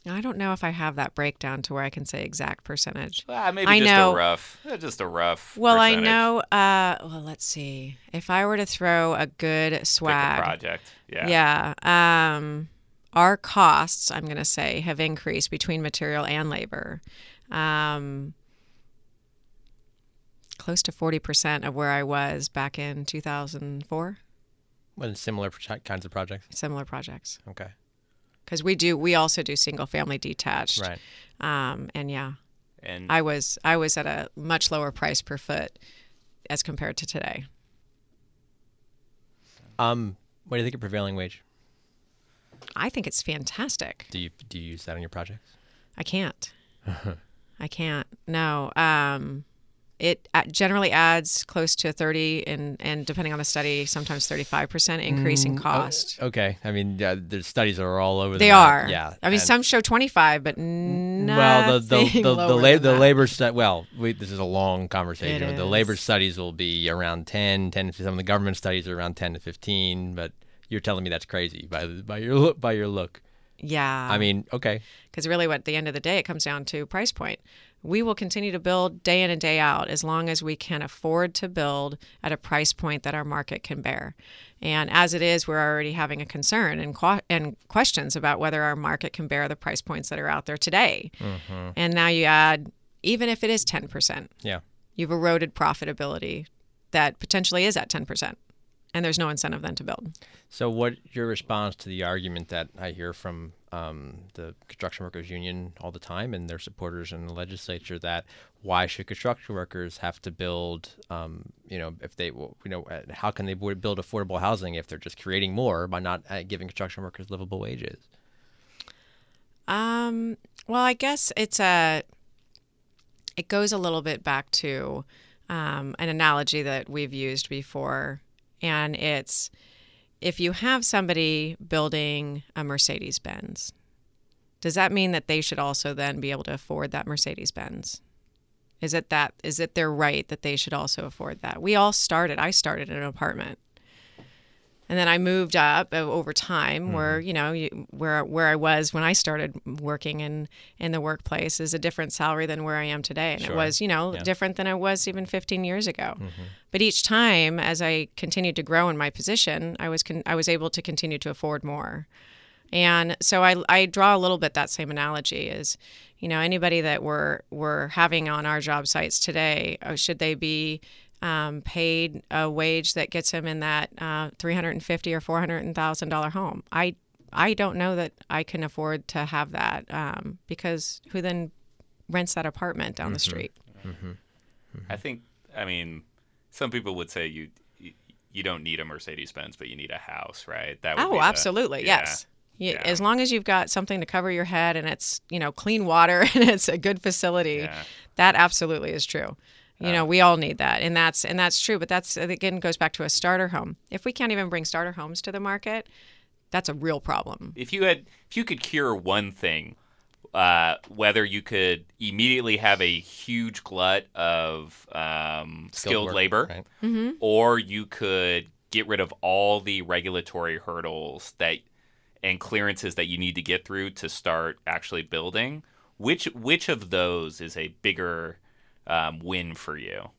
I don't know if I have that breakdown to where I can say exact percentage. Ah, maybe I just know- a rough, uh, just a rough. Well, I know. Uh, well, let's see. If I were to throw a good Pick a swag, project. Yeah. yeah, um, our costs, I'm going to say, have increased between material and labor. Um, close to 40% of where I was back in 2004, When similar pro- kinds of projects. similar projects. Okay. Because we do, we also do single family detached. Right. Um, and yeah, And I was, I was at a much lower price per foot as compared to today. Um, what do you think of prevailing wage? I think it's fantastic. Do you do you use that on your projects? I can't. I can't. No. Um, it generally adds close to 30 and, and depending on the study, sometimes 35% increase in mm, oh, cost. Okay. I mean, yeah, the studies are all over. the They map. are. Yeah. I mean, some show 25, but Well, the the the, the, la- the labor stu- well, we, this is a long conversation. The labor studies will be around 10, 10 to some of the government studies are around 10 to 15, but you're telling me that's crazy by by your look by your look. Yeah. I mean, okay. because really, what at the end of the day, it comes down to price point. We will continue to build day in and day out as long as we can afford to build at a price point that our market can bear. And as it is, we're already having a concern and, qu- and questions about whether our market can bear the price points that are out there today. Mm-hmm. And now you add, even if it is 10%, Yeah. you've eroded profitability that potentially is at 10%. And there's no incentive then to build. So, what your response to the argument that I hear from um, the construction workers union all the time and their supporters in the legislature that why should construction workers have to build, um, you know, if they, you know, uh, how can they build affordable housing if they're just creating more by not uh, giving construction workers livable wages? Um, well, I guess it's a. It goes a little bit back to um, an analogy that we've used before, and it's if you have somebody building a Mercedes Benz, does that mean that they should also then be able to afford that Mercedes Benz? Is it that is it their right that they should also afford that? We all started. I started in an apartment. And then I moved up over time, where you know, you, where where I was when I started working in in the workplace is a different salary than where I am today, and Sure. it was you know Yeah. different than it was even 15 years ago. But each time, as I continued to grow in my position, I was con- I was able to continue to afford more. And so I, I draw a little bit that same analogy is, you know, anybody that we're we're having on our job sites today, uh, should they be um, paid a wage that gets him in that uh, three hundred and fifty or four hundred thousand dollar home? I I don't know that I can afford to have that um, because who then rents that apartment down the street? I think, I mean, some people would say you you, you don't need a Mercedes Benz, but you need a house, right? That would be Oh, the- absolutely. yeah. Yes. Y- Yeah. As long as you've got something to cover your head and it's, you know, clean water and it's a good facility, Yeah. that absolutely is true. You know, we all need that. And that's and that's true, but that's again goes back to a starter home. If we can't even bring starter homes to the market, that's a real problem. If you had, if you could cure one thing, uh, whether you could immediately have a huge glut of um, skilled work, labor, right? Mm-hmm. or you could get rid of all the regulatory hurdles that and clearances that you need to get through to start actually building. Which which of those is a bigger um, win for you?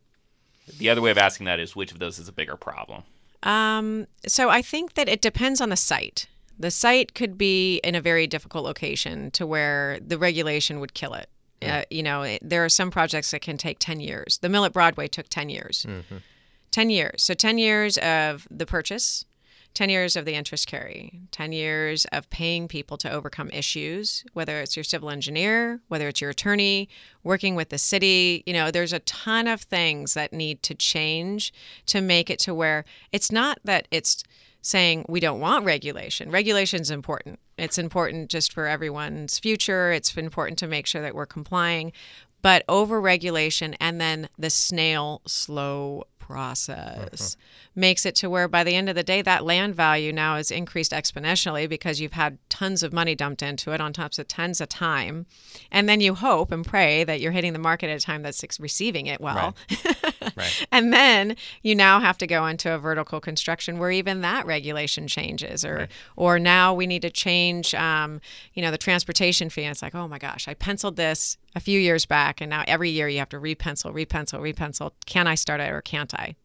The other way of asking that is which of those is a bigger problem? Um, so I think that it depends on the site. The site could be in a very difficult location to where the regulation would kill it. Uh, you know, it, there are some projects that can take 10 years. The mill at Broadway took 10 years. 10 years. So 10 years of the purchase, 10 years of the interest carry, 10 years of paying people to overcome issues, whether it's your civil engineer, whether it's your attorney, working with the city. You know, there's a ton of things that need to change to make it to where it's not that it's saying we don't want regulation. Regulation is important. It's important just for everyone's future. It's important to make sure that we're complying. But over regulation and then the snail slow process mm-hmm. makes it to where by the end of the day that land value now is increased exponentially because you've had tons of money dumped into it on top of tons of time and then you hope and pray that you're hitting the market at a time that's receiving it well right. right. and then you now have to go into a vertical construction where even that regulation changes or right. or now we need to change um, you know the transportation fee and it's like oh my gosh i penciled this a few years back, and now every year you have to repencil, repencil, repencil. Can I start it or can't I?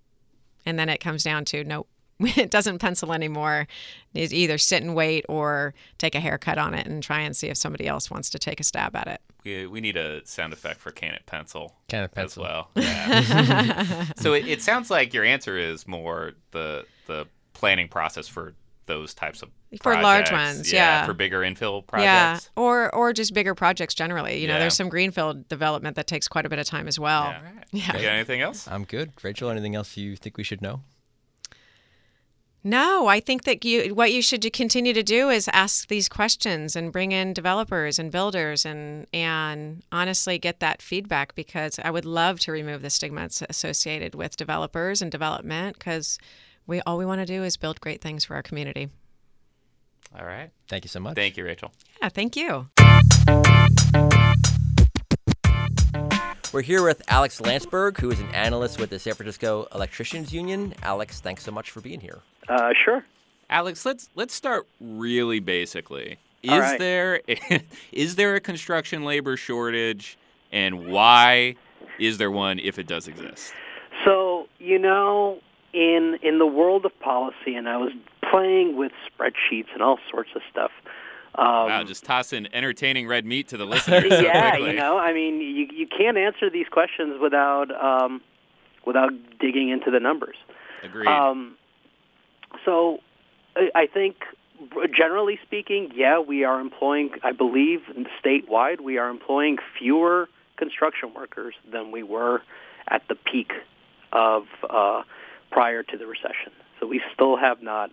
And then it comes down to nope, it doesn't pencil anymore. It's either sit and wait or take a haircut on it and try and see if somebody else wants to take a stab at it. We, we need a sound effect for can it pencil. Can it pencil as well. Yeah. so it, it sounds like your answer is more the the planning process for those types of for large ones, yeah, yeah, for bigger infill projects, yeah, or or just bigger projects generally. You know, there's some greenfield development that takes quite a bit of time as well. Yeah. Right. yeah. You got anything else? I'm good. Rachel, anything else you think we should know? No, I think that you what you should continue to do is ask these questions and bring in developers and builders and and honestly get that feedback because I would love to remove the stigma associated with developers and development because we all we want to do is build great things for our community. All right. Thank you so much. Thank you, Rachel. Yeah, thank you. We're here with Alex Lantsberg, who is an analyst with the San Francisco Electricians Union. Alex, thanks so much for being here. Uh, sure. Alex, let's let's start really basically. Is right. there a, is there a construction labor shortage, and why is there one if it does exist? So you know, in in the world of policy, and I was playing with spreadsheets and all sorts of stuff. Um, wow, just tossing entertaining red meat to the listeners. So yeah, quickly. you know, I mean, you you can't answer these questions without um, without digging into the numbers. Agreed. Um, so, I think generally speaking, yeah, we are employing. I believe statewide, we are employing fewer construction workers than we were at the peak of uh, prior to the recession. So we still have not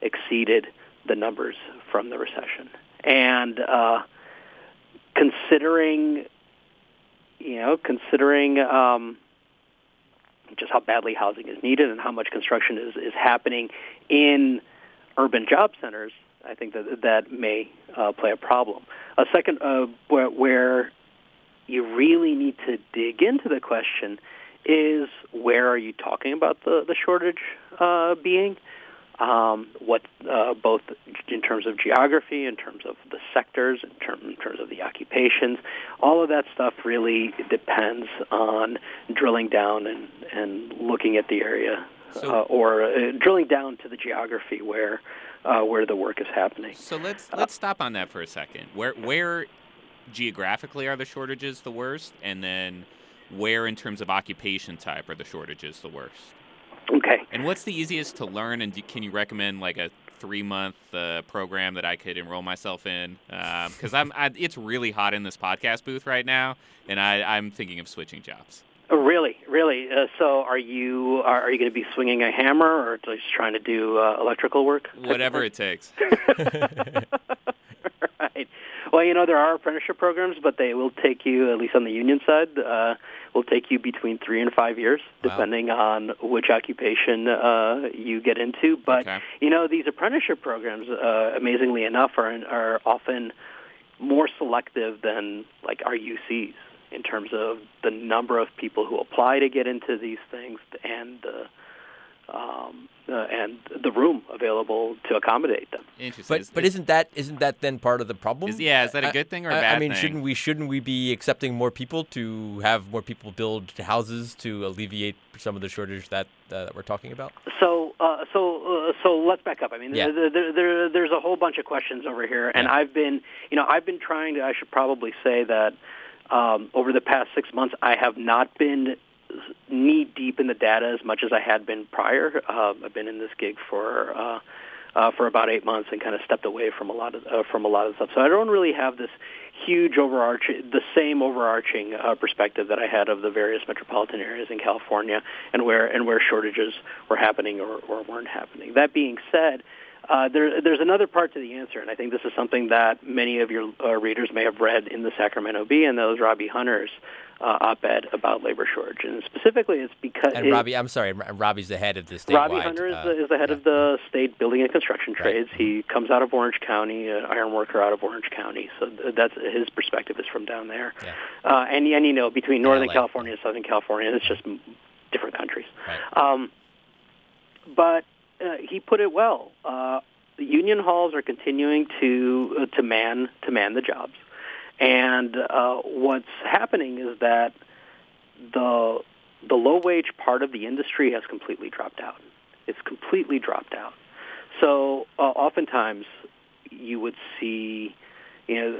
exceeded the numbers from the recession. And uh, considering, you know, considering um, just how badly housing is needed and how much construction is, is happening in urban job centers, I think that that may uh, play a problem. A second, uh, where, where you really need to dig into the question is where are you talking about the, the shortage uh, being? Um, what uh, both in terms of geography, in terms of the sectors, in, term, in terms of the occupations, all of that stuff really depends on drilling down and, and looking at the area, so, uh, or uh, drilling down to the geography where uh, where the work is happening. So let's let's stop on that for a second. Where where geographically are the shortages the worst, and then where in terms of occupation type are the shortages the worst? Okay. And what's the easiest to learn? And can you recommend like a three month uh, program that I could enroll myself in? Because um, I'm, I, it's really hot in this podcast booth right now, and I, I'm thinking of switching jobs. Oh, really, really. Uh, so, are you are, are you going to be swinging a hammer, or just trying to do uh, electrical work? Whatever it takes. Well, you know there are apprenticeship programs, but they will take you, at least on the union side, uh, will take you between three and five years, wow. depending on which occupation uh, you get into. But okay. you know, these apprenticeship programs, uh, amazingly enough, are are often more selective than like our UCs in terms of the number of people who apply to get into these things and the um, uh, and the room available to accommodate them. Interesting. But but isn't that isn't that then part of the problem? Is, yeah, is that a good thing or a bad thing? I mean, thing? shouldn't we shouldn't we be accepting more people to have more people build houses to alleviate some of the shortage that uh, that we're talking about? So uh, so uh, so let's back up. I mean, yeah. there, there, there, there's a whole bunch of questions over here, and yeah. I've been you know I've been trying to. I should probably say that um, over the past six months, I have not been knee deep in the data as much as I had been prior. Uh, I've been in this gig for uh, uh, for about eight months and kind of stepped away from a lot of uh, from a lot of stuff. So I don't really have this huge overarching, the same overarching uh, perspective that I had of the various metropolitan areas in California and where and where shortages were happening or, or weren't happening. That being said. Uh, there, there's another part to the answer, and I think this is something that many of your uh, readers may have read in the Sacramento Bee and those Robbie Hunter's uh, op-ed about labor shortage, and specifically it's because and Robbie, I'm sorry, Robbie's the head of the state. Robbie Hunter is, the, is the head yeah. of the state building and construction Right. trades. He comes out of Orange County, an iron worker out of Orange County, so th- that's his perspective is from down there. Yeah. Uh, and and you know between Northern LA. California and Southern California, it's just different countries. Right. Um, but uh, he put it well. Uh, the union halls are continuing to uh, to man to man the jobs, and uh, what's happening is that the the low wage part of the industry has completely dropped out. It's completely dropped out. So uh, oftentimes you would see, you know,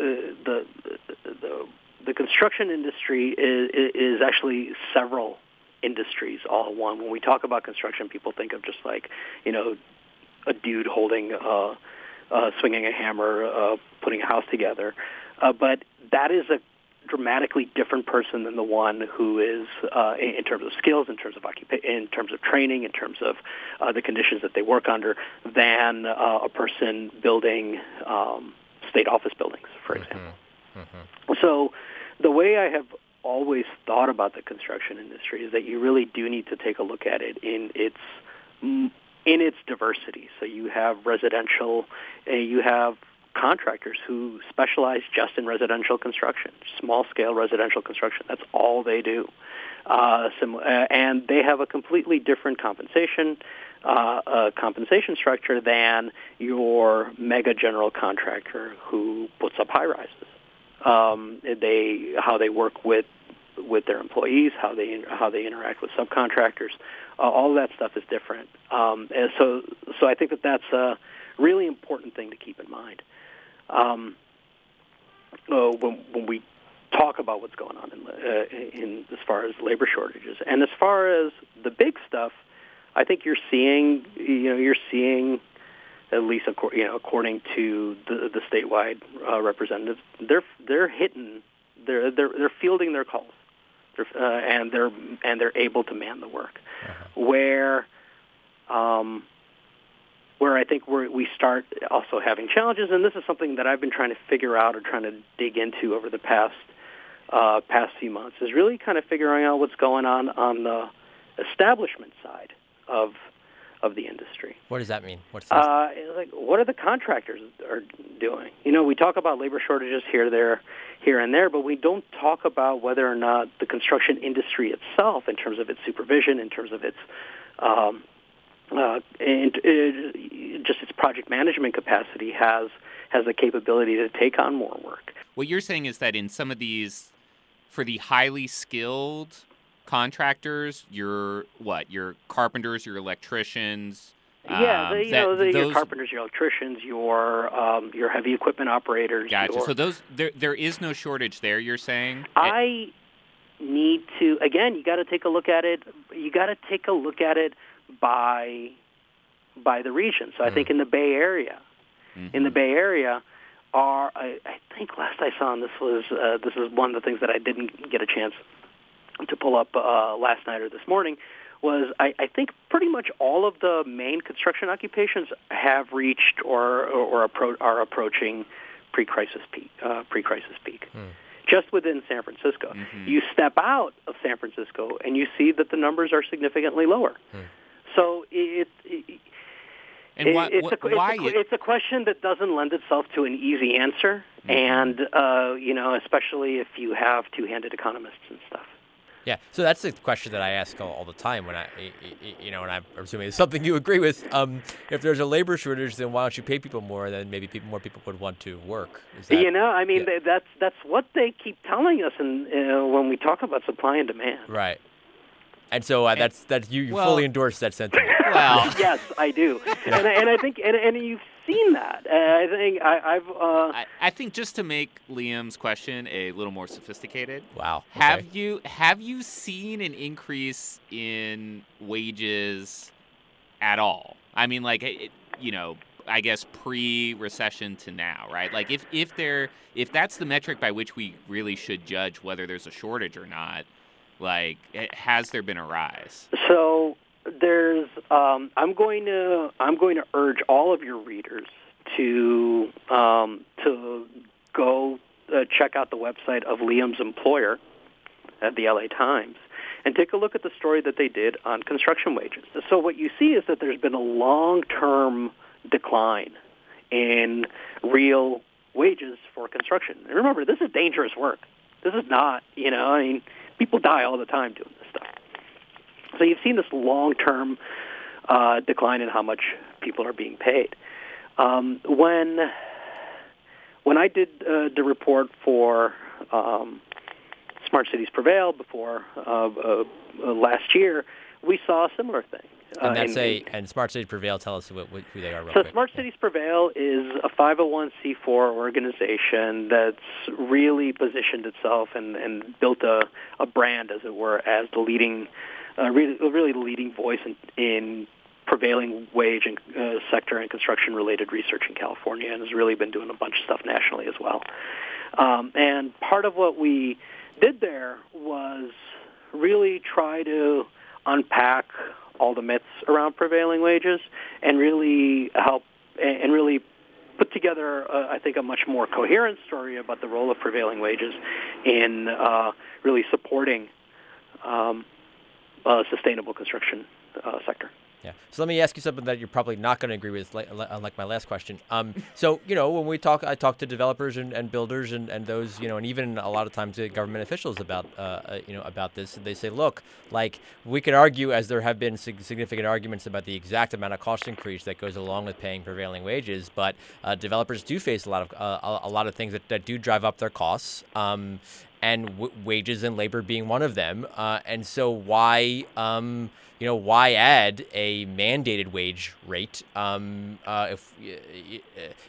the the the, the construction industry is, is actually several industries all one. When we talk about construction, people think of just like, you know, a dude holding, uh, uh, swinging a hammer, uh, putting a house together. Uh, but that is a dramatically different person than the one who is, uh, in, in terms of skills, in terms of occupa- in terms of training, in terms of uh, the conditions that they work under, than uh, a person building um, state office buildings, for example. So, the way I have always thought about the construction industry is that you really do need to take a look at it in its in its diversity. So you have residential, uh, you have contractors who specialize just in residential construction, small scale residential construction. That's all they do. Uh, sim- uh, and they have a completely different compensation uh, uh, compensation structure than your mega general contractor who puts up high rises. Um, they how they work with with their employees, how they how they interact with subcontractors, uh, all that stuff is different. Um, and so so I think that that's a really important thing to keep in mind um, uh, when when we talk about what's going on in, uh, in as far as labor shortages and as far as the big stuff. I think you're seeing you know you're seeing at least acco- you know according to the the statewide uh, representatives they're they're hitting they're they're they're fielding their calls. They're, uh, and they're and they're able to man the work. Where um, where I think we we start also having challenges, and this is something that I've been trying to figure out or trying to dig into over the past uh, past few months, is really kind of figuring out what's going on on the establishment side of of the industry. What does that mean? What's this? Uh, like, what are the contractors are doing? You know, we talk about labor shortages here, there, here, and there, but we don't talk about whether or not the construction industry itself, in terms of its supervision, in terms of its um, uh, and uh, just its project management capacity, has has the capability to take on more work. What you're saying is that in some of these, for the highly skilled contractors, your what? Your carpenters, your electricians. Yeah, um, the, you that- know, the, your carpenters, your electricians, your um, your heavy equipment operators. Gotcha. your- So those there there is no shortage there. You're saying. I need to again. You got to take a look at it. You got to take a look at it by by the region. So I think in the Bay Area, in the Bay Area, are I, I think last I saw, and this was uh, this is one of the things that I didn't get a chance to pull up uh, last night or this morning. Was I, I think pretty much all of the main construction occupations have reached or or, or appro- are approaching pre-crisis peak. Uh, pre-crisis peak just within San Francisco. You step out of San Francisco and you see that the numbers are significantly lower. So it, it, and why? it's, a, it's, a, it's a question that doesn't lend itself to an easy answer, and uh, you know, especially if you have two-handed economists and stuff. Yeah, so that's the question that I ask all, all the time when I, I- I- you know, and I'm assuming it's something you agree with. Um, if there's a labor shortage, then why don't you pay people more? Then maybe people, more people would want to work. Is that, you know, I mean, yeah. that's that's what they keep telling us, and uh, when we talk about supply and demand. right? And so uh, that's that's you, you well- fully endorse that sentiment. well, yes, I do, and I, and I think and, and you've seen that. I think I, have uh, I, I, think just to make Liam's question a little more sophisticated. Wow. Okay. Have you have you seen an increase in wages at all? I mean, like, it, you know, I guess pre-recession to now, right? Like, if if there if that's the metric by which we really should judge whether there's a shortage or not, like, has there been a rise? So there's um, I'm going to I'm going to urge all of your readers to um, to go uh, check out the website of Liam's employer at the LA Times and take a look at the story that they did on construction wages. So what you see is that there's been a long-term decline in real wages for construction. And remember, this is dangerous work. This is not, you know, I mean, people die all the time doing this. So you've seen this long-term uh, decline in how much people are being paid. Um, when when I did uh, the report for um, Smart Cities Prevail before uh, uh, uh last year, we saw a similar thing. And that's uh, a and Smart Cities Prevail. Tell us what, who they are. So quick. Smart Cities Prevail is a 501c4 organization that's really positioned itself and, and built a, a brand, as it were, as the leading, uh, really, leading voice in, in prevailing wage and uh, sector and construction related research in California, and has really been doing a bunch of stuff nationally as well. Um, and part of what we did there was really try to unpack all the myths around prevailing wages and really help and really put together, uh, I think, a much more coherent story about the role of prevailing wages in uh, really supporting um, a sustainable construction uh, sector. Yeah. So let me ask you something that you're probably not going to agree with, like my last question. Um, so you know, when we talk, I talk to developers and, and builders and, and those, you know, and even a lot of times to government officials about, uh, uh, you know, about this. They say, look, like we could argue, as there have been significant arguments about the exact amount of cost increase that goes along with paying prevailing wages, but uh, developers do face a lot of uh, a lot of things that, that do drive up their costs. Um, and w- wages and labor being one of them. Uh, and so why, um, you know, why add a mandated wage rate um, uh, if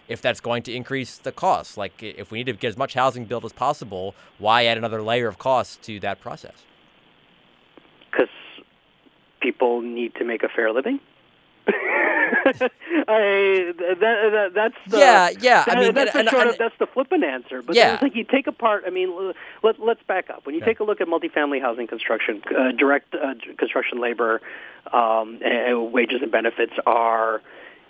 if that's going to increase the cost? Like, if we need to get as much housing built as possible, why add another layer of cost to that process? Because people need to make a fair living. I, that, that, that's the, yeah, yeah. That, I mean, that's, and, the and, of, that's the flippant answer. But yeah. like you take apart. I mean, let, let's back up. When you yeah. take a look at multifamily housing construction, uh, direct uh, construction labor, um, and wages and benefits are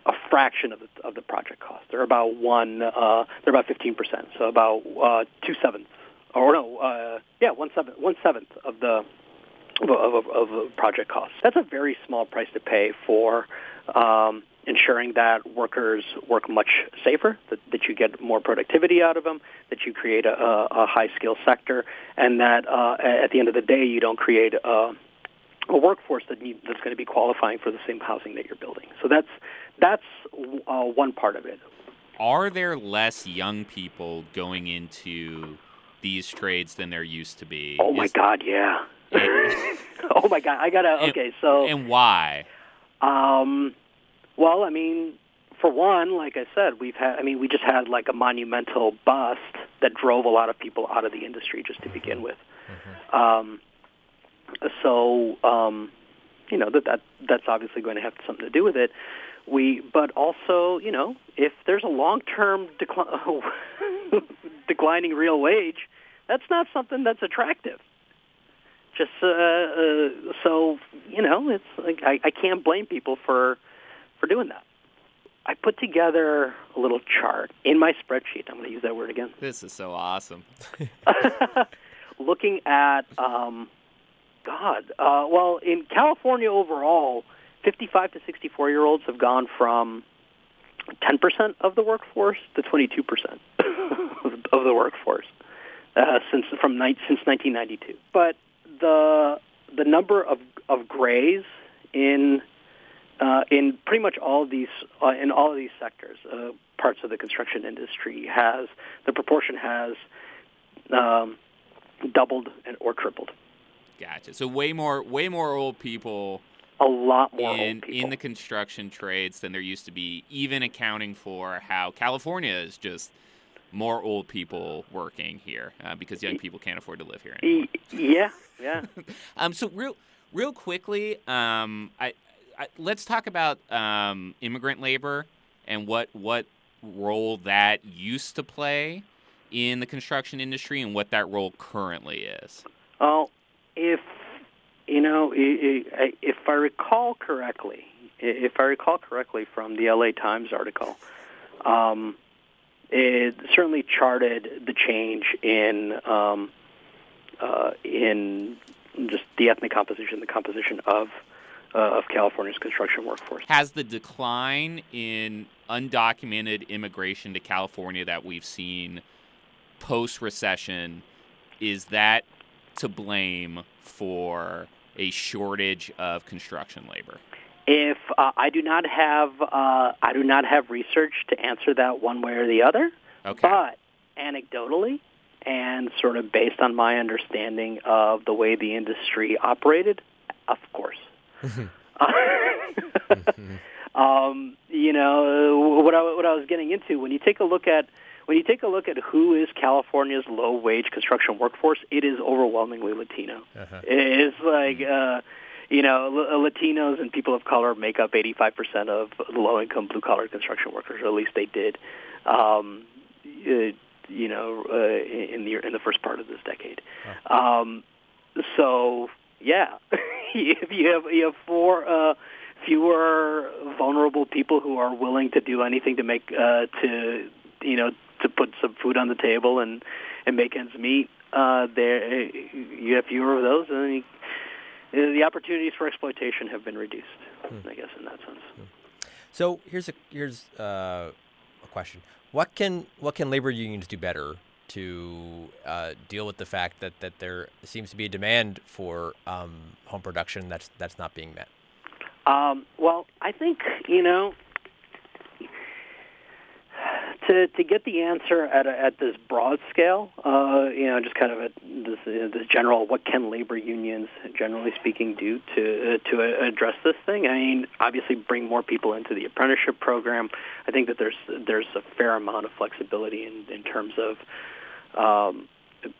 a fraction of the of the project cost. They're about one. Uh, they're about fifteen percent. So about uh, two sevenths, or no, uh, yeah, one seventh, one seventh of the of, of, of project costs. That's a very small price to pay for um, ensuring that workers work much safer, that, that you get more productivity out of them, that you create a, a high skill sector, and that uh, at the end of the day, you don't create a, a workforce that need, that's going to be qualifying for the same housing that you're building. So that's that's uh, one part of it. Are there less young people going into these trades than there used to be? Oh my Is, God, yeah. oh my God, I gotta. Okay, so and why? Um, well, I mean, for one, like I said, we've had. I mean, we just had like a monumental bust that drove a lot of people out of the industry just to begin with. Mm-hmm. Um, so, um, you know that that that's obviously going to have something to do with it. We, but also, you know, if there's a long-term decli- declining real wage, that's not something that's attractive just uh, uh, so you know, it's like I, I can't blame people for for doing that. I put together a little chart in my spreadsheet. I'm going to use that word again. This is so awesome. Looking at, um, God, uh, well, in California overall, 55 to 64 year olds have gone from 10% of the workforce to 22% of the workforce uh, since from since 1992. But the the number of of grays in uh, in pretty much all of these uh, in all of these sectors, uh, parts of the construction industry has the proportion has um, doubled and or tripled. Gotcha. So way more way more old people a lot more in old people. in the construction trades than there used to be, even accounting for how California is just more old people working here uh, because young people can't afford to live here anymore. Yeah, yeah. Um, so real, real quickly, um, I, I, let's talk about um, immigrant labor and what what role that used to play in the construction industry and what that role currently is. Oh, if you know, if I recall correctly, if I recall correctly from the LA Times article, um, it certainly charted the change in um, uh, in just the ethnic composition, the composition of uh, of California's construction workforce. Has the decline in undocumented immigration to California that we've seen post recession is that to blame for a shortage of construction labor? If uh, I do not have uh, I do not have research to answer that one way or the other, Okay. but anecdotally and sort of based on my understanding of the way the industry operated, of course. um, you know what I, what I was getting into when you take a look at when you take a look at who is California's low wage construction workforce, it is overwhelmingly Latino. It's like uh, you know L- Latinos and people of color make up 85% of the low income blue collar construction workers, or at least they did. Um, uh, you know, uh, in the in the first part of this decade. Um, so yeah, if you have you have four uh, fewer vulnerable people who are willing to do anything to make uh, to you know to put some food on the table and and make ends meet, uh, there you have fewer of those, and you, the opportunities for exploitation have been reduced. I guess in that sense. So here's a here's uh, a question: What can what can labor unions do better to uh, deal with the fact that, that there seems to be a demand for um, home production that's that's not being met? Um, well, I think you know to to get the answer at a, at this broad scale, uh, you know, just kind of this uh, this general, what can labor unions, generally speaking, do to uh, to address this thing? I mean, obviously, bring more people into the apprenticeship program. I think that there's there's a fair amount of flexibility in in terms of. Um,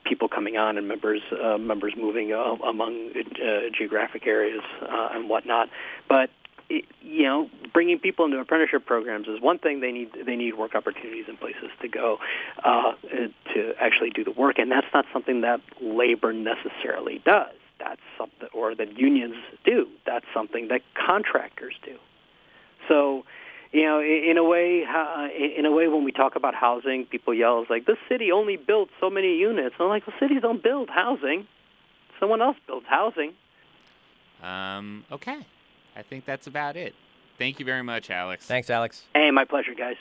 people coming on and members uh, members moving uh, among uh, geographic areas uh, and whatnot. But you know, bringing people into apprenticeship programs is one thing. They need they need work opportunities and places to go uh, to actually do the work, and that's not something that labor necessarily does. That's something, or that unions do. That's something that contractors do. So you know, in a way, uh, in a way, when we talk about housing, people yell, like this city only built so many units." I'm like, "Well, cities don't build housing. Someone else builds housing." Um, okay. I think that's about it. Thank you very much, Alex. Thanks, Alex. Hey, my pleasure, guys.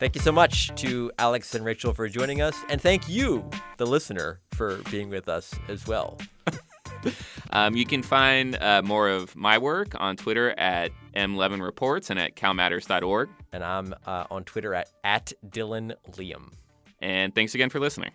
Thank you so much to Alex and Rachel for joining us, and thank you, the listener, for being with us as well. Um, you can find uh, more of my work on Twitter at m11reports and at calmatters.org. And I'm uh, on Twitter at, at Dillon Liam. And thanks again for listening.